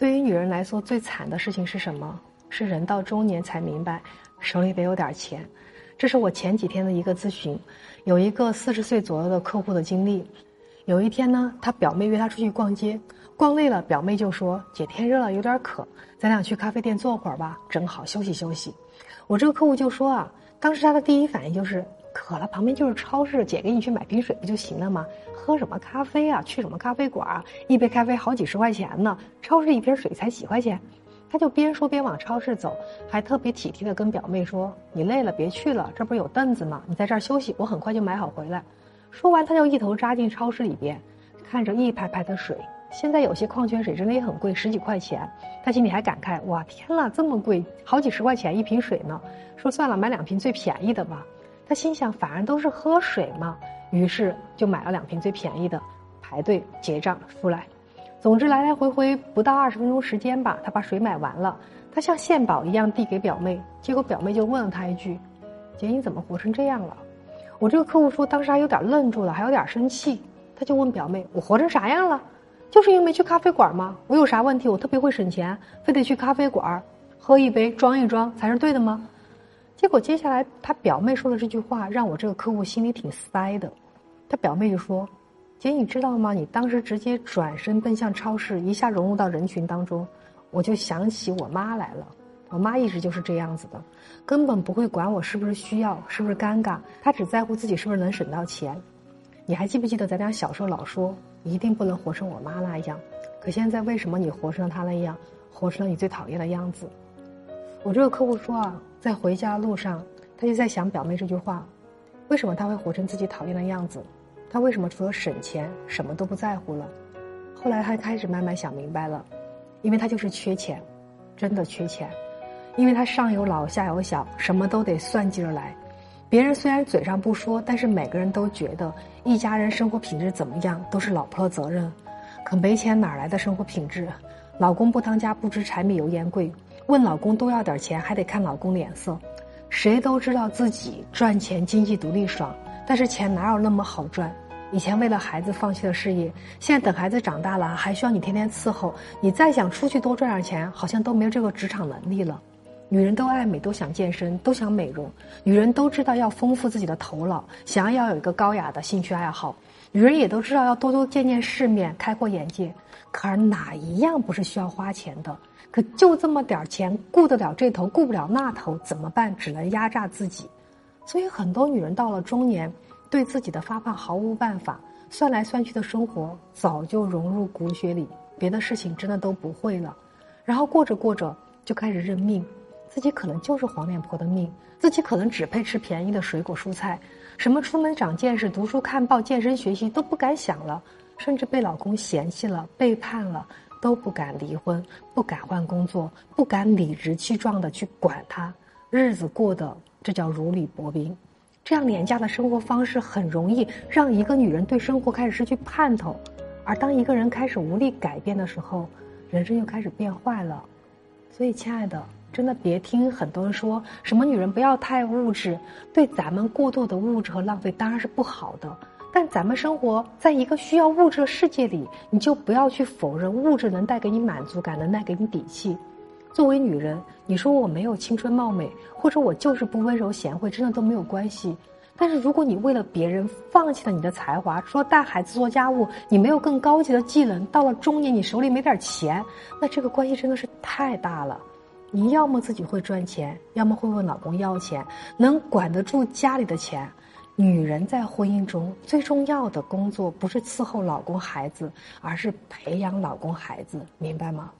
对于女人来说，最惨的事情是什么？是人到中年才明白，手里得有点钱。这是我前几天的一个咨询，有一个四十岁左右的客户的经历。有一天呢，他表妹约他出去逛街，逛累了，表妹就说：“姐，天热了，有点渴，咱俩去咖啡店坐会儿吧，正好休息休息。”我这个客户就说啊，当时他的第一反应就是渴了，旁边就是超市，姐给你去买瓶水不就行了吗？喝什么咖啡啊？去什么咖啡馆啊？一杯咖啡好几十块钱呢，超市一瓶水才几块钱。他就边说边往超市走，还特别体贴的跟表妹说：“你累了别去了，这不是有凳子吗？你在这儿休息，我很快就买好回来。”说完，他就一头扎进超市里边，看着一排排的水。现在有些矿泉水真的也很贵，十几块钱。他心里还感慨：“哇，天呐，这么贵，好几十块钱一瓶水呢。”说算了，买两瓶最便宜的吧。他心想，反正都是喝水嘛，于是就买了两瓶最便宜的，排队结账出来。总之来来回回不到二十分钟时间吧，他把水买完了。他像献宝一样递给表妹，结果表妹就问了他一句：“姐，你怎么活成这样了？”我这个客户说，当时还有点愣住了，还有点生气。他就问表妹：“我活成啥样了？就是因为没去咖啡馆吗？我有啥问题？我特别会省钱，非得去咖啡馆喝一杯装一装才是对的吗？”结果接下来他表妹说的这句话，让我这个客户心里挺塞的。他表妹就说。姐，你知道吗？你当时直接转身奔向超市，一下融入到人群当中，我就想起我妈来了。我妈一直就是这样子的，根本不会管我是不是需要，是不是尴尬，她只在乎自己是不是能省到钱。你还记不记得咱俩小时候老说一定不能活成我妈那样？可现在为什么你活成了她那样，活成了你最讨厌的样子？我这个客户说啊，在回家路上，他就在想表妹这句话，为什么他会活成自己讨厌的样子？他为什么除了省钱什么都不在乎了？后来他开始慢慢想明白了，因为他就是缺钱，真的缺钱，因为他上有老下有小，什么都得算计着来。别人虽然嘴上不说，但是每个人都觉得一家人生活品质怎么样都是老婆的责任。可没钱哪来的生活品质？老公不当家不知柴米油盐贵，问老公多要点钱还得看老公脸色。谁都知道自己赚钱经济独立爽。但是钱哪有那么好赚？以前为了孩子放弃了事业，现在等孩子长大了还需要你天天伺候，你再想出去多赚点钱，好像都没有这个职场能力了。女人都爱美，都想健身，都想美容。女人都知道要丰富自己的头脑，想要要有一个高雅的兴趣爱好。女人也都知道要多多见见世面，开阔眼界。可是哪一样不是需要花钱的？可就这么点钱，顾得了这头，顾不了那头，怎么办？只能压榨自己。所以很多女人到了中年，对自己的发胖毫无办法，算来算去的生活早就融入骨血里，别的事情真的都不会了。然后过着过着就开始认命，自己可能就是黄脸婆的命，自己可能只配吃便宜的水果蔬菜，什么出门长见识、读书看报、健身学习都不敢想了，甚至被老公嫌弃了、背叛了，都不敢离婚，不敢换工作，不敢理直气壮的去管他，日子过得。这叫如履薄冰，这样廉价的生活方式很容易让一个女人对生活开始失去盼头，而当一个人开始无力改变的时候，人生又开始变坏了。所以，亲爱的，真的别听很多人说什么女人不要太物质，对咱们过度的物质和浪费当然是不好的。但咱们生活在一个需要物质的世界里，你就不要去否认物质能带给你满足感，能带给你底气。作为女人，你说我没有青春貌美，或者我就是不温柔贤惠，真的都没有关系。但是如果你为了别人放弃了你的才华，除了带孩子、做家务，你没有更高级的技能，到了中年你手里没点钱，那这个关系真的是太大了。你要么自己会赚钱，要么会问老公要钱，能管得住家里的钱。女人在婚姻中最重要的工作不是伺候老公孩子，而是培养老公孩子，明白吗？